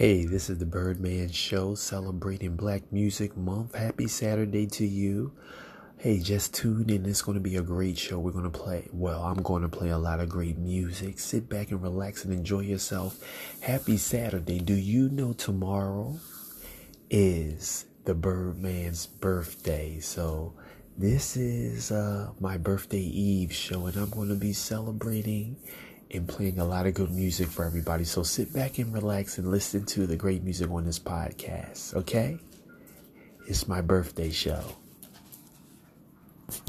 Hey, this is the Birdman Show celebrating Black Music Month. Happy Saturday to you. Hey, just tune in. It's going to be a great show. We're going to play, well, I'm going to play a lot of great music. Sit back and relax and enjoy yourself. Happy Saturday. Do you know tomorrow is the Birdman's birthday? So, this is uh, my birthday eve show, and I'm going to be celebrating and playing a lot of good music for everybody. So sit back and relax and listen to the great music on this podcast, okay? It's my birthday show.